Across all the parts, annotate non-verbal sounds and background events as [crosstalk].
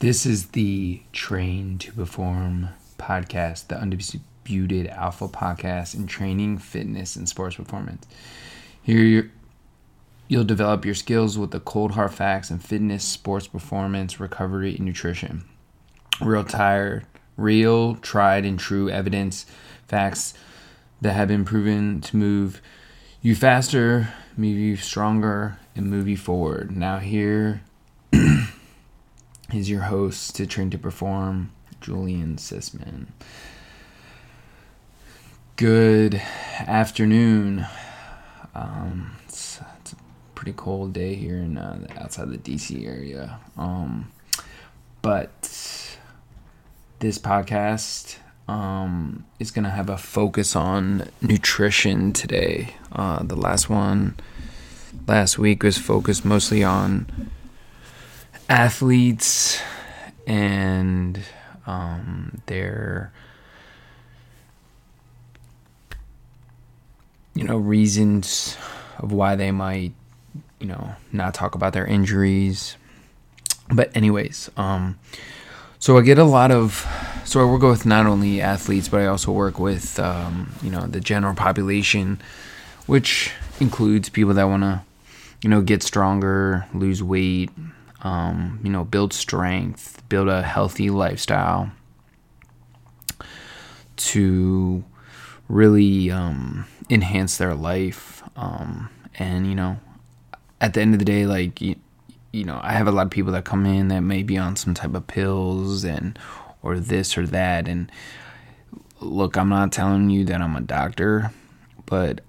This is the Train to Perform podcast, the undisputed alpha podcast in training, fitness, and sports performance. Here, you'll develop your skills with the cold hard facts in fitness, sports performance, recovery, and nutrition. Real tired, real, tried, and true evidence, facts that have been proven to move you faster, move you stronger, and move you forward. Now, here [clears throat] is your host to train to perform, Julian Sisman. Good afternoon. Um, it's, it's, a pretty cold day here in uh, outside the DC area. Um, but this podcast um, is gonna have a focus on nutrition today. Uh, the last one last week was focused mostly on athletes and um, their you know reasons of why they might you know not talk about their injuries. But anyways um so i get a lot of so i work with not only athletes but i also work with um, you know the general population which includes people that want to you know get stronger lose weight um, you know, build strength, build a healthy lifestyle to really um, enhance their life. Um, and, you know, at the end of the day, like, you, you know, I have a lot of people that come in that may be on some type of pills and, or this or that. And look, I'm not telling you that I'm a doctor, but,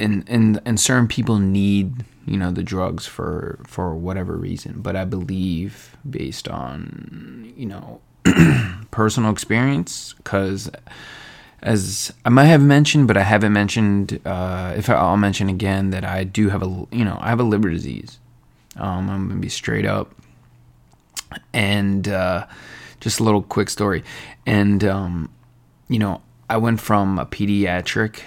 and, and, and certain people need you know the drugs for for whatever reason but i believe based on you know [clears throat] personal experience because as i might have mentioned but i haven't mentioned uh, if I, i'll mention again that i do have a you know i have a liver disease. Um, i'm gonna be straight up. And uh, just a little quick story. And um, you know i went from a pediatric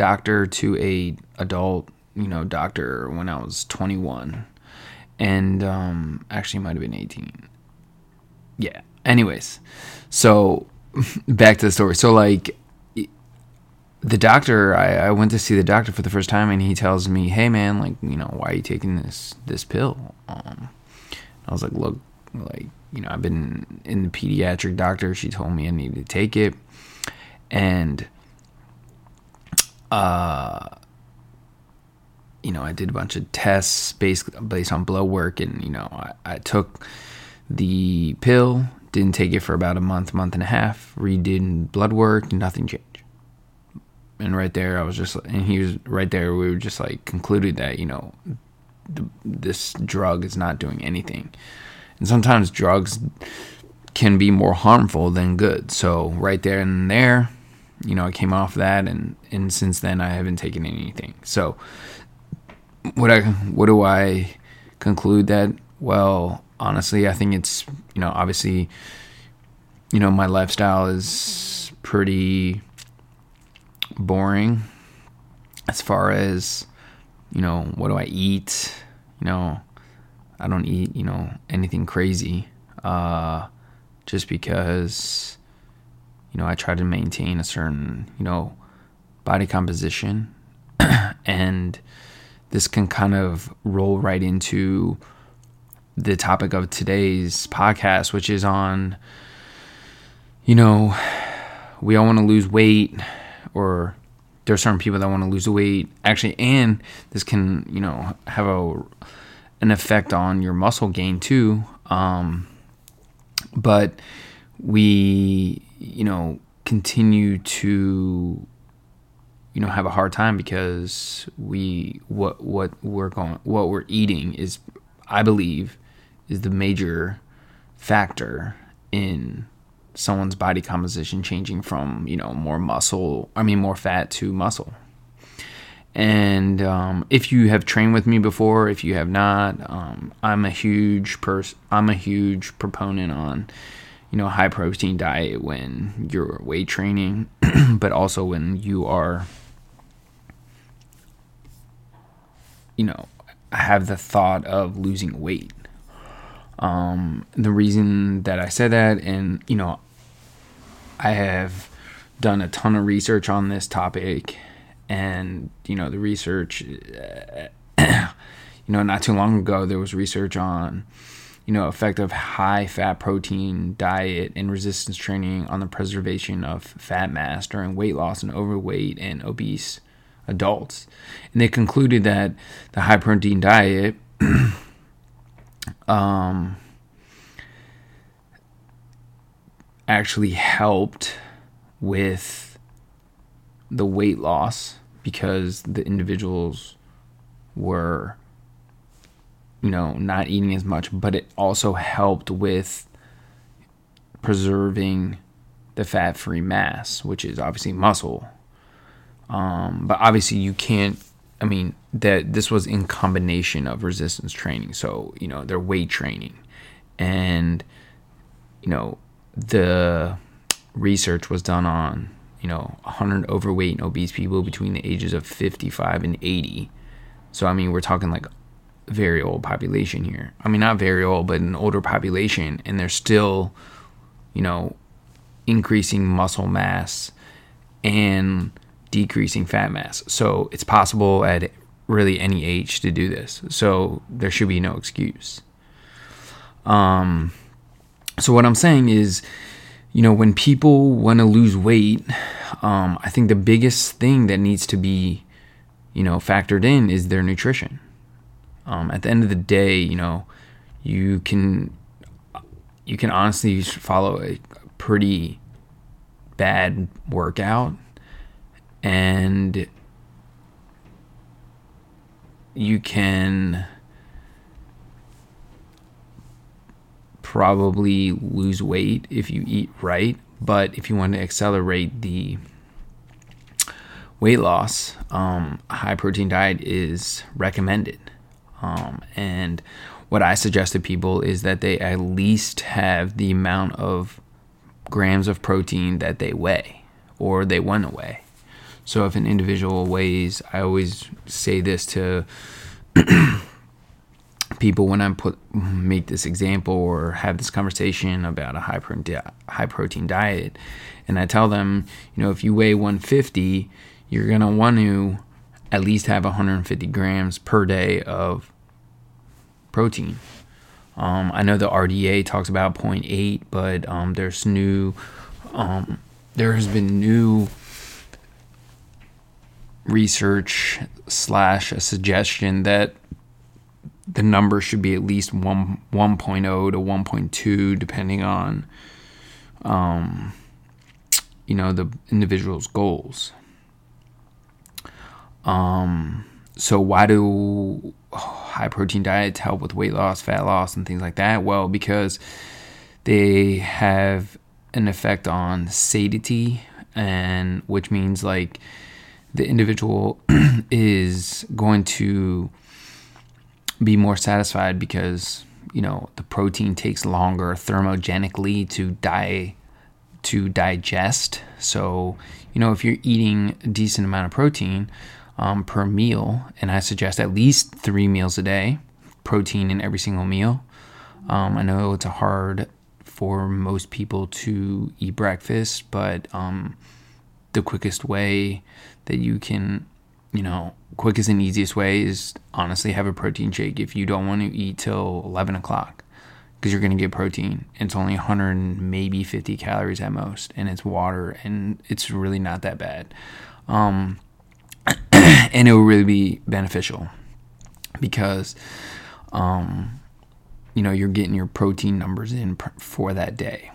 doctor to a adult you know, doctor when I was 21. And um, actually, might have been 18. Yeah. Anyways, so [laughs] back to the story. So, like, the doctor, I, I went to see the doctor for the first time, and he tells me, "Hey, man, like, you know, why are you taking this this pill?" Um, I was like, "Look, like, you know, I've been in the pediatric doctor. She told me I needed to take it, and uh, you know, I did a bunch of tests based based on blood work, and you know, I, I took the pill, didn't take it for about a month, month and a half, redid blood work, nothing changed. And right there, I was just, and he was right there. We were just like concluded that you know, th- this drug is not doing anything, and sometimes drugs can be more harmful than good. So right there and there, you know, I came off that, and and since then I haven't taken anything. So what I what do I conclude that? Well, honestly, I think it's you know obviously you know my lifestyle is pretty boring as far as you know what do I eat? You know, I don't eat you know anything crazy, uh, just because you know I try to maintain a certain you know body composition [clears throat] and this can kind of roll right into the topic of today's podcast, which is on, you know, we all want to lose weight, or there are certain people that want to lose weight. Actually, and this can, you know, have a an effect on your muscle gain too. Um, but we, you know, continue to you know have a hard time because we what what we're going what we're eating is I believe is the major factor in someone's body composition changing from you know more muscle I mean more fat to muscle. And um, if you have trained with me before if you have not um, I'm a huge person I'm a huge proponent on you know high protein diet when you're weight training [clears throat] but also when you are you know, have the thought of losing weight. Um, the reason that I said that, and you know, I have done a ton of research on this topic, and you know, the research, uh, [clears throat] you know, not too long ago there was research on you know, effective high fat protein diet and resistance training on the preservation of fat mass during weight loss in overweight and obese adults. And they concluded that the high protein diet [clears throat] um, actually helped with the weight loss because the individuals were you know, not eating as much, but it also helped with preserving the fat free mass, which is obviously muscle. Um, but obviously, you can't. I mean, that this was in combination of resistance training, so you know, their weight training, and you know, the research was done on you know 100 overweight and obese people between the ages of 55 and 80. So I mean, we're talking like very old population here. I mean, not very old, but an older population, and they're still, you know, increasing muscle mass and decreasing fat mass. So it's possible at really any age to do this. So there should be no excuse. Um, so what I'm saying is, you know, when people want to lose weight, um, I think the biggest thing that needs to be, you know, factored in is their nutrition um, at the end of the day, you know, you can you can honestly follow a pretty bad workout and you can probably lose weight if you eat right but if you want to accelerate the weight loss um, a high protein diet is recommended um, and what I suggest to people is that they at least have the amount of grams of protein that they weigh or they want to weigh. So if an individual weighs, I always say this to [clears throat] people when I put make this example or have this conversation about a high protein high protein diet, and I tell them, you know, if you weigh 150, you're gonna want to at least have 150 grams per day of protein. Um, I know the RDA talks about 0.8, but um, there's new, um, there has been new research slash a suggestion that the number should be at least 1 1.0 to 1.2 depending on um, you know the individual's goals um, so why do high protein diets help with weight loss, fat loss, and things like that? Well, because they have an effect on satiety, and which means like the individual [clears throat] is going to be more satisfied because you know the protein takes longer thermogenically to die to digest. So you know if you're eating a decent amount of protein um, per meal, and I suggest at least three meals a day, protein in every single meal. Um, I know it's hard for most people to eat breakfast, but um, the quickest way that you can, you know, quickest and easiest way is honestly have a protein shake if you don't want to eat till 11 o'clock because you're going to get protein. It's only 100 maybe 50 calories at most, and it's water, and it's really not that bad. Um, and it will really be beneficial because um, you know you're getting your protein numbers in for that day.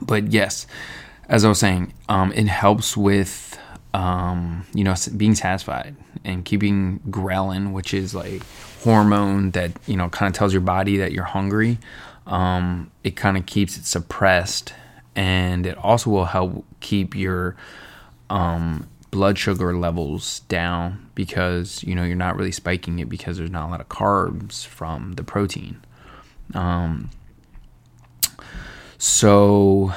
But yes as i was saying um, it helps with um, you know being satisfied and keeping ghrelin which is like hormone that you know kind of tells your body that you're hungry. Um, it kind of keeps it suppressed and it also will help keep your um, blood sugar levels down because you know you're not really spiking it because there's not a lot of carbs from the protein. Um, so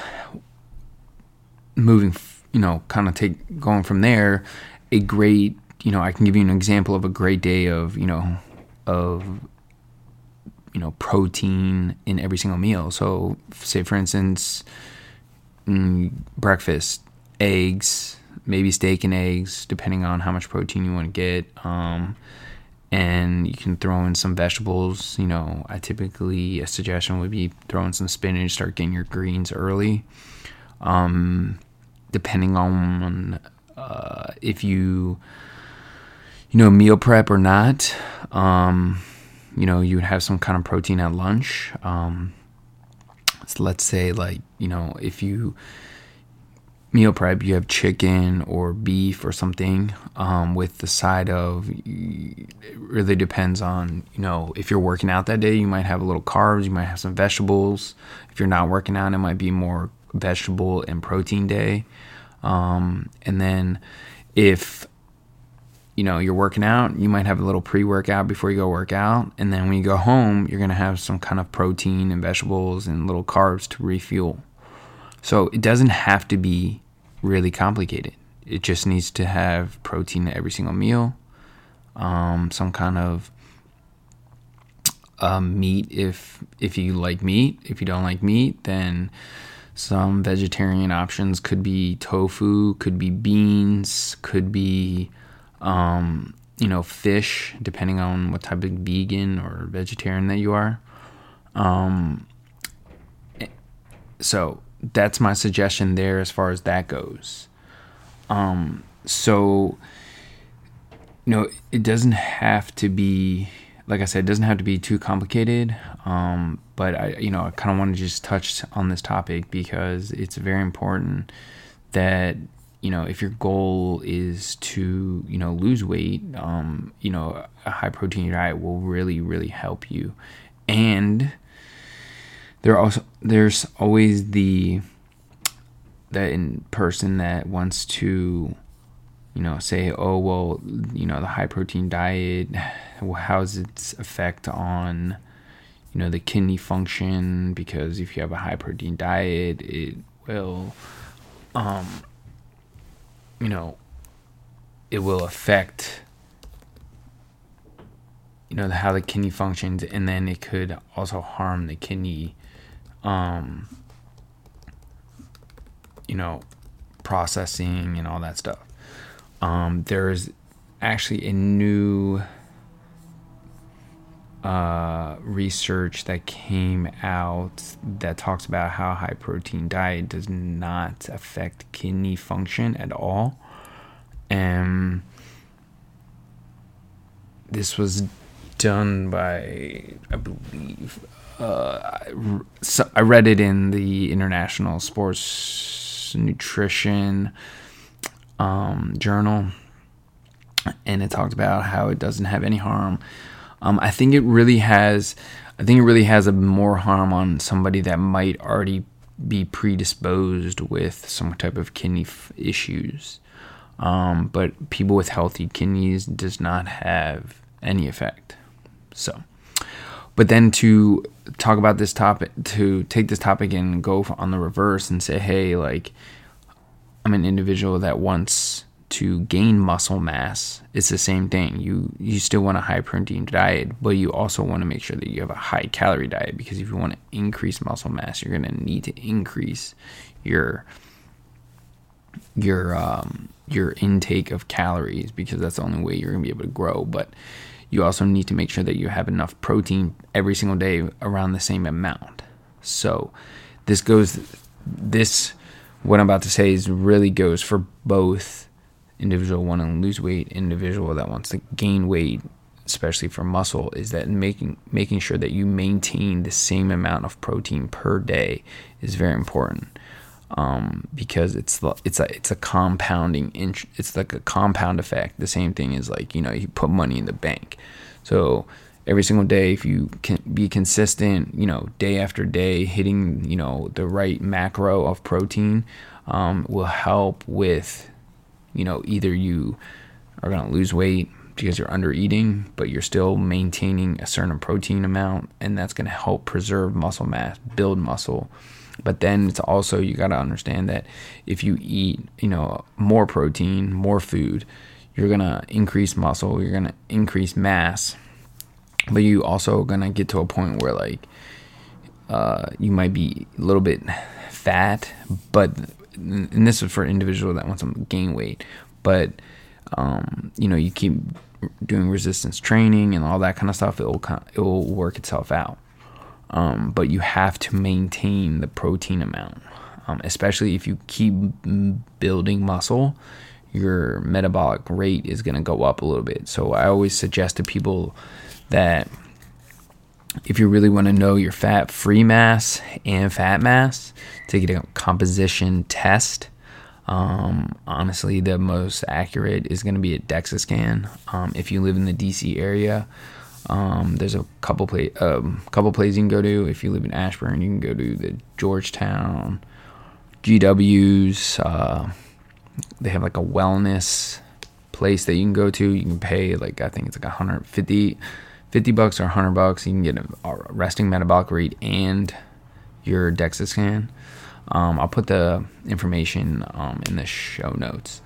moving, you know, kind of take going from there, a great, you know, I can give you an example of a great day of, you know, of you know protein in every single meal. So say for instance, mm, breakfast, eggs, maybe steak and eggs, depending on how much protein you want to get. Um, and you can throw in some vegetables. You know, I typically a suggestion would be throw in some spinach, start getting your greens early. Um, depending on uh, if you you know meal prep or not. Um, you know, you would have some kind of protein at lunch. Um, so let's say like you know if you meal prep, you have chicken or beef or something um, with the side of. It really depends on you know if you're working out that day, you might have a little carbs, you might have some vegetables. If you're not working out, it might be more vegetable and protein day. Um, and then if you know you're working out, you might have a little pre-workout before you go work out, and then when you go home, you're gonna have some kind of protein and vegetables and little carbs to refuel. So it doesn't have to be really complicated. It just needs to have protein at every single meal, um, some kind of um, meat if if you like meat. If you don't like meat, then some vegetarian options could be tofu, could be beans, could be um, you know fish, depending on what type of vegan or vegetarian that you are. Um, so that's my suggestion there as far as that goes. Um, so, you know, it doesn't have to be, like I said, it doesn't have to be too complicated. Um, but I, you know, I kind of want to just touch on this topic because it's very important that, you know, if your goal is to, you know, lose weight, um, you know, a high protein diet will really, really help you. And, there also there's always the that in person that wants to you know say oh well you know the high protein diet [sighs] how's its effect on you know the kidney function? Because if you have a high protein diet it will um you know it will affect you know how the kidney functions and then it could also harm the kidney um, you know, processing and all that stuff. Um, there's actually a new uh, research that came out that talks about how high protein diet does not affect kidney function at all. And this was done by, I believe, uh, so I read it in the International Sports Nutrition um, Journal, and it talked about how it doesn't have any harm. Um, I think it really has. I think it really has a more harm on somebody that might already be predisposed with some type of kidney f- issues. Um, but people with healthy kidneys does not have any effect. So, but then to talk about this topic, to take this topic and go on the reverse and say, hey, like, I'm an individual that wants to gain muscle mass. It's the same thing. You you still want a high protein diet, but you also want to make sure that you have a high calorie diet because if you want to increase muscle mass, you're going to need to increase your your um, your intake of calories because that's the only way you're going to be able to grow. But you also need to make sure that you have enough protein every single day around the same amount. So this goes this what I'm about to say is really goes for both individual wanting to lose weight, individual that wants to gain weight, especially for muscle, is that making making sure that you maintain the same amount of protein per day is very important. Um, because it's it's a it's a compounding it's like a compound effect. The same thing is like you know you put money in the bank, so every single day if you can be consistent, you know day after day hitting you know the right macro of protein um, will help with you know either you are gonna lose weight because you're under eating, but you're still maintaining a certain protein amount, and that's gonna help preserve muscle mass, build muscle but then it's also you got to understand that if you eat, you know, more protein, more food, you're going to increase muscle, you're going to increase mass. but you also gonna get to a point where like uh, you might be a little bit fat, but and this is for an individual that wants to gain weight, but um, you know you keep doing resistance training and all that kind of stuff, it will it will work itself out. Um, but you have to maintain the protein amount, um, especially if you keep building muscle. Your metabolic rate is going to go up a little bit. So I always suggest to people that if you really want to know your fat free mass and fat mass, to get a composition test. Um, honestly, the most accurate is going to be a DEXA scan. Um, if you live in the DC area, um, there's a couple play, um, couple places you can go to. If you live in Ashburn, you can go to the Georgetown, GW's. Uh, they have like a wellness place that you can go to. You can pay like I think it's like 150, 50 bucks or 100 bucks. You can get a resting metabolic rate and your DEXA scan. Um, I'll put the information um, in the show notes.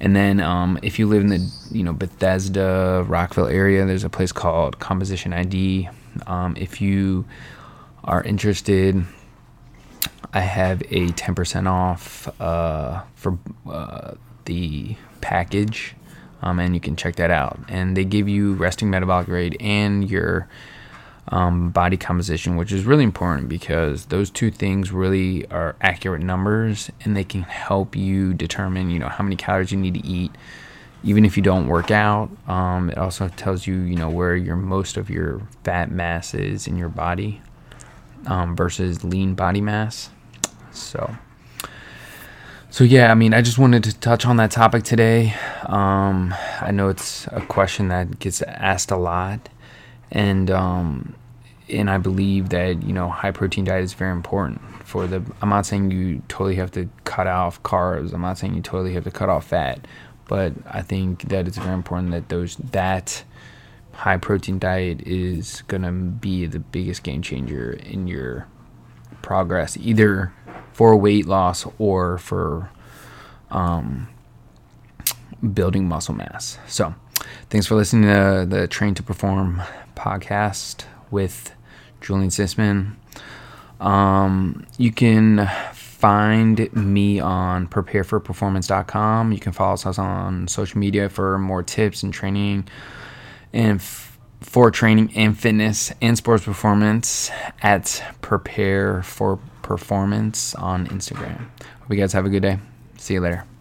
And then um, if you live in the you know Bethesda Rockville area, there's a place called Composition ID. Um, if you are interested, I have a 10% off uh, for uh, the package, um, and you can check that out. And they give you resting metabolic rate and your um, body composition, which is really important because those two things really are accurate numbers and they can help you determine, you know, how many calories you need to eat, even if you don't work out. Um, it also tells you, you know, where your most of your fat mass is in your body um, versus lean body mass. So, so yeah, I mean, I just wanted to touch on that topic today. Um, I know it's a question that gets asked a lot and um, and I believe that you know high protein diet is very important for the. I'm not saying you totally have to cut off carbs. I'm not saying you totally have to cut off fat, but I think that it's very important that those that high protein diet is gonna be the biggest game changer in your progress, either for weight loss or for um, building muscle mass. So, thanks for listening to the Train to Perform podcast with Julian Sisman. Um, you can find me on prepareforperformance.com. You can follow us on social media for more tips and training and f- for training and fitness and sports performance at Prepare for Performance on Instagram. Hope you guys have a good day. See you later.